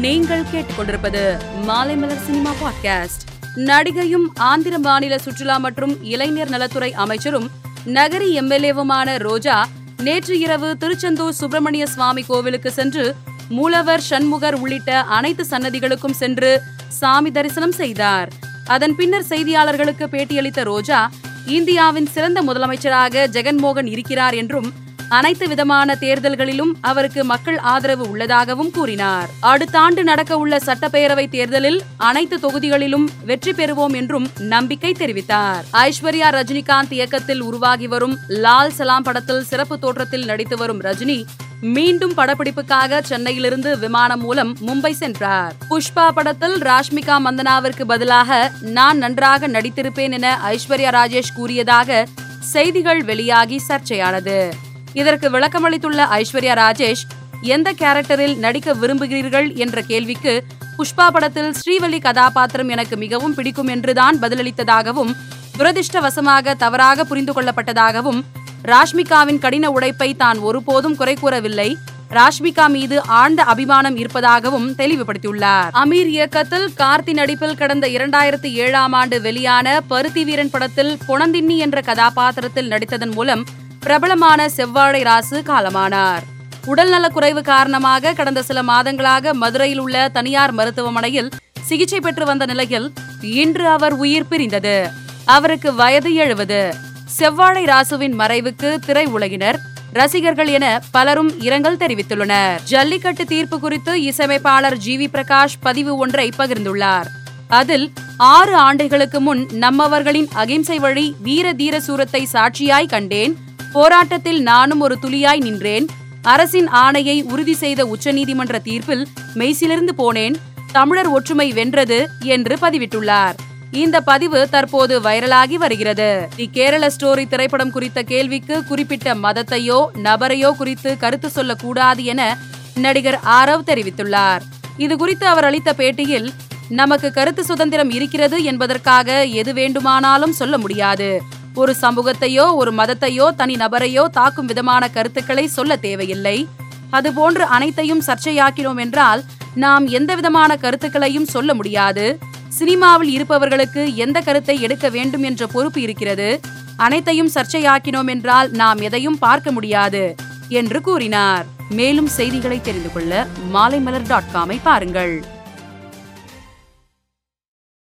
நீங்கள் கேட்டுக்கொண்டிருப்பது Maalaimalar cinema podcast. நடிகையும் ஆந்திர மாநில சுற்றுலா மற்றும் இளைஞர் நலத்துறை அமைச்சரும் நகரி எம்எல்ஏவுமான ரோஜா நேற்று இரவு திருச்செந்தூர் சுப்பிரமணிய சுவாமி கோவிலுக்கு சென்று மூலவர் சண்முகர் உள்ளிட்ட அனைத்து சன்னதிகளுக்கும் சென்று சாமி தரிசனம் செய்தார். அதன் பின்னர் செய்தியாளர்களுக்கு பேட்டியளித்த ரோஜா இந்தியாவின் சிறந்த முதலமைச்சராக ஜெகன்மோகன் இருக்கிறார் என்றும் அனைத்து விதமான தேர்தல்களிலும் அவருக்கு மக்கள் ஆதரவு உள்ளதாகவும் கூறினார். அடுத்த ஆண்டு நடக்க உள்ள சட்டப்பேரவை தேர்தலில் அனைத்து தொகுதிகளிலும் வெற்றி பெறுவோம் என்றும் நம்பிக்கை தெரிவித்தார். ஐஸ்வர்யா ரஜினிகாந்த் இயக்கத்தில் உருவாகி வரும் லால் சலாம் படத்தில் சிறப்பு தோற்றத்தில் நடித்து வரும் ரஜினி மீண்டும் படப்பிடிப்புக்காக சென்னையிலிருந்து விமானம் மூலம் மும்பை சென்றார். புஷ்பா படத்தில் ராஷ்மிகா மந்தனாவிற்கு பதிலாக நான் நன்றாக நடித்திருப்பேன் என ஐஸ்வர்யா ராஜேஷ் கூறியதாக செய்திகள் வெளியாகி சர்ச்சையானது. இதற்கு விளக்கமளித்துள்ள ஐஸ்வர்யா ராஜேஷ் எந்த கேரக்டரில் நடிக்க விரும்புகிறீர்கள்? என்ற கேள்விக்கு புஷ்பா படத்தில் ஸ்ரீவலி கதாபாத்திரம் எனக்கு மிகவும் பிடிக்கும் என்றுதான் பதிலளித்ததாகவும் துரதிர்ஷ்டவசமாக தவறாக புரிந்து கொள்ளப்பட்டதாகவும் ராஷ்மிகாவின் கடின உழைப்பை தான் ஒருபோதும் குறை கூறவில்லை. ராஷ்மிகா மீது ஆழ்ந்த அபிமானம் இருப்பதாகவும் தெளிவுபடுத்தியுள்ளார். அமீர் இயக்கத்தில் கார்த்தி நடிப்பில் கடந்த இரண்டாயிரத்தி ஏழாம் ஆண்டு வெளியான பருத்தி வீரன் படத்தில் பொணந்தின்னி என்ற கதாபாத்திரத்தில் நடித்ததன் மூலம் பிரபலமான செவ்வாழை ராசு காலமானார். உடல்நலக்குறைவு காரணமாக கடந்த சில மாதங்களாக மதுரையில் உள்ள தனியார் மருத்துவமனையில் சிகிச்சை பெற்று வந்த நிலையில் இன்று அவர் உயிர் பிரிந்தது. அவருக்கு வயது எழுபது செவ்வாழை ராசுவின் மறைவுக்கு திரை உலகினர் ரசிகர்கள் என பலரும் இரங்கல் தெரிவித்துள்ளனர். ஜல்லிக்கட்டு தீர்ப்பு குறித்து இசையமைப்பாளர் ஜி வி பிரகாஷ் பதிவு ஒன்றை பகிர்ந்துள்ளார். அதில் ஆறு ஆண்டுகளுக்கு முன் நம்மவர்களின் அகிம்சை வழி வீர தீர சூரத்தை சாட்சியாய் கண்டேன் போராட்டத்தில் நானும் ஒரு துளியாய் நின்றேன். அரசின் ஆணையை உறுதி செய்த உச்சநீதிமன்ற தீர்ப்பில் மெய்சிலிருந்து போனேன். தமிழர் ஒற்றுமை வென்றது என்று பதிவிட்டுள்ளார். இந்த பதிவு தற்போது வைரலாகி வருகிறது. தி கேரள ஸ்டோரி திரைப்படம் குறித்த கேள்விக்கு குறிப்பிட்ட மதத்தையோ நபரையோ குறித்து கருத்து சொல்லக்கூடாது என நடிகர் ஆரவ் தெரிவித்துள்ளார். இது குறித்து அவர் அளித்த பேட்டியில் நமக்கு கருத்து சுதந்திரம் இருக்கிறது என்பதற்காக எது வேண்டுமானாலும் சொல்ல முடியாது. ஒரு சமூகத்தையோ ஒரு மதத்தையோ தனி நபரையோ தாக்கும் விதமான கருத்துக்களை சொல்ல தேவையில்லை. அதுபோன்று அனைத்தையும் சர்ச்சையாக்கினோம் என்றால் நாம் எந்த விதமான கருத்துக்களையும் சொல்ல முடியாது. சினிமாவில் இருப்பவர்களுக்கு எந்த கருத்தை எடுக்க வேண்டும் என்ற பொறுப்பு இருக்கிறது. அனைத்தையும் சர்ச்சையாக்கினோம் என்றால் நாம் எதையும் பார்க்க முடியாது என்று கூறினார். மேலும் செய்திகளை தெரிந்து கொள்ள மாலைமலர் டாட் காமை பாருங்கள்.